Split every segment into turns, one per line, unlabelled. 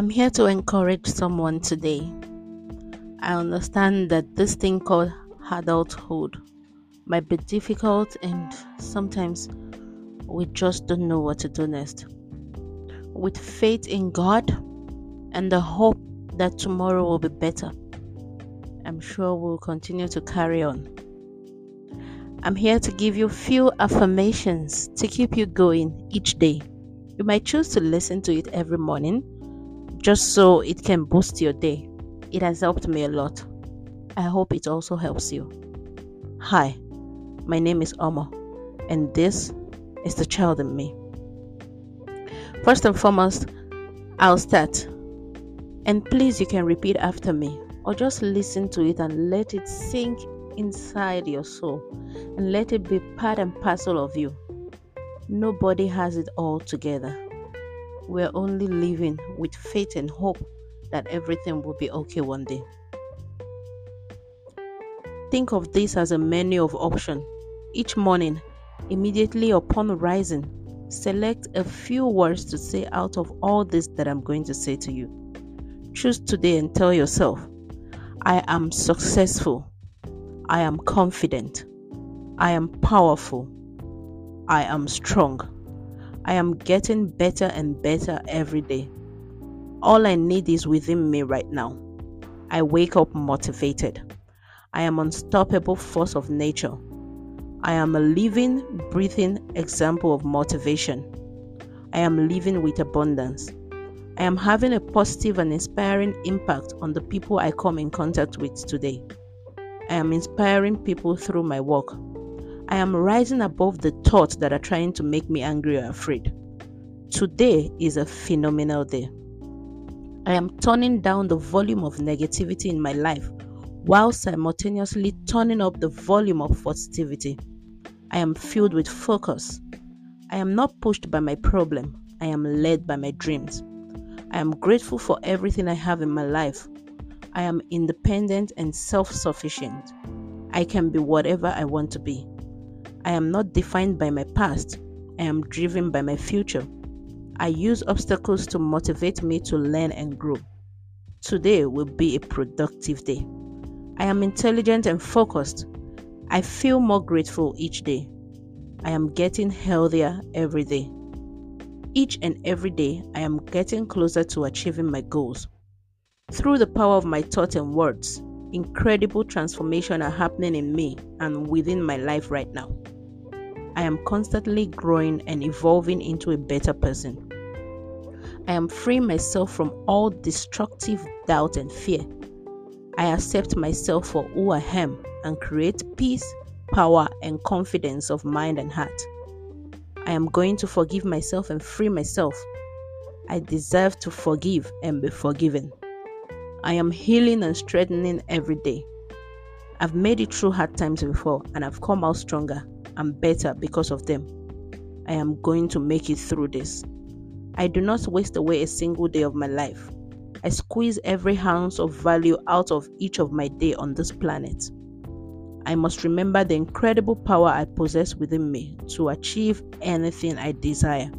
I'm here to encourage someone today. I understand that this thing called adulthood might be difficult and sometimes we just don't know what to do next. With faith in God and the hope that tomorrow will be better, I'm sure we'll continue to carry on. I'm here to give you few affirmations to keep you going each day. You might choose to listen to it every morning just so it can boost your day. It has helped me a lot. I hope it also helps you. Hi, my name is Omor, and this is the child in me. First and foremost, I'll start. And please, you can repeat after me or just listen to it and let it sink inside your soul and let it be part and parcel of you. Nobody has it all together. We're only living with faith and hope that everything will be okay one day. Think of this as a menu of options. Each morning, immediately upon rising, select a few words to say out of all this that I'm going to say to you. Choose today and tell yourself, I am successful. I am confident. I am powerful. I am strong. I am getting better and better every day. All I need is within me right now. I wake up motivated. I am unstoppable force of nature. I am a living, breathing example of motivation. I am living with abundance. I am having a positive and inspiring impact on the people I come in contact with today. I am inspiring people through my work. I am rising above the thoughts that are trying to make me angry or afraid. Today is a phenomenal day. I am turning down the volume of negativity in my life while simultaneously turning up the volume of positivity. I am filled with focus. I am not pushed by my problem, I am led by my dreams. I am grateful for everything I have in my life. I am independent and self sufficient. I can be whatever I want to be. I am not defined by my past, I am driven by my future. I use obstacles to motivate me to learn and grow. Today will be a productive day. I am intelligent and focused. I feel more grateful each day. I am getting healthier every day. Each and every day, I am getting closer to achieving my goals. Through the power of my thoughts and words, incredible transformation are happening in me and within my life right now. I am constantly growing and evolving into a better person. I am freeing myself from all destructive doubt and fear. I accept myself for who I am and create peace, power, and confidence of mind and heart. I am going to forgive myself and free myself. I deserve to forgive and be forgiven. I am healing and strengthening every day. I've made it through hard times before and I've come out stronger and better because of them. I am going to make it through this. I do not waste away a single day of my life. I squeeze every ounce of value out of each of my day on this planet. I must remember the incredible power I possess within me to achieve anything I desire.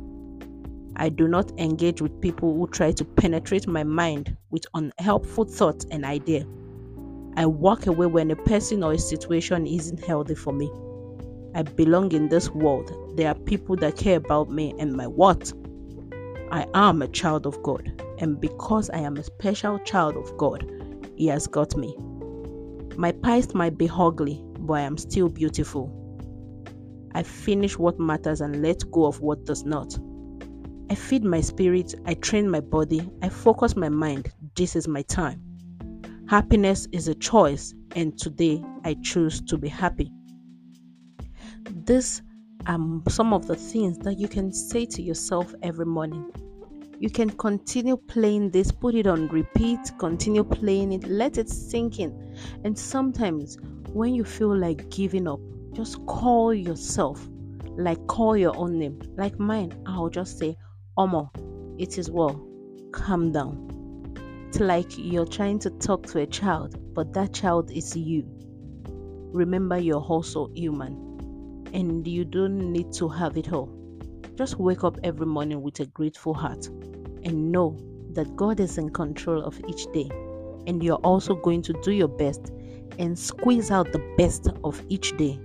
I do not engage with people who try to penetrate my mind with unhelpful thoughts and ideas. I walk away when a person or a situation isn't healthy for me. I belong in this world. There are people that care about me and my what. I am a child of God, and because I am a special child of God, He has got me. My past might be ugly, but I am still beautiful. I finish what matters and let go of what does not. I feed my spirit, I train my body, I focus my mind. This is my time. Happiness is a choice, and today I choose to be happy. These are some of the things that you can say to yourself every morning you can continue playing this, put it on repeat, continue playing it, let it sink in. And sometimes when you feel like giving up, just call yourself, like call your own name. Like mine, I'll just say, Omor, it is well, calm down. It's like you're trying to talk to a child, but that child is you. Remember, you're also human and you don't need to have it all. Just wake up every morning with a grateful heart and know that God is in control of each day, and you're also going to do your best and squeeze out the best of each day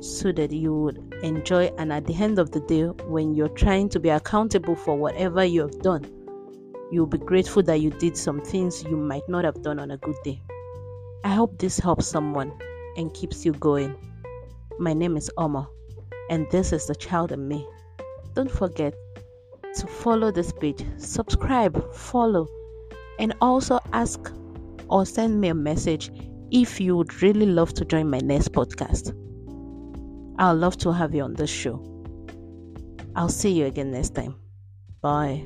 so that you would enjoy. And at the end of the day, when you're trying to be accountable for whatever you have done, you'll be grateful that you did some things you might not have done on a good day. I hope this helps someone and keeps you going. My name is Omor, and this is the child in me. Don't forget to follow this page, subscribe, follow, and also ask or send me a message if you would really love to join my next podcast. I'll love to have you on this show. I'll see you again next time. Bye.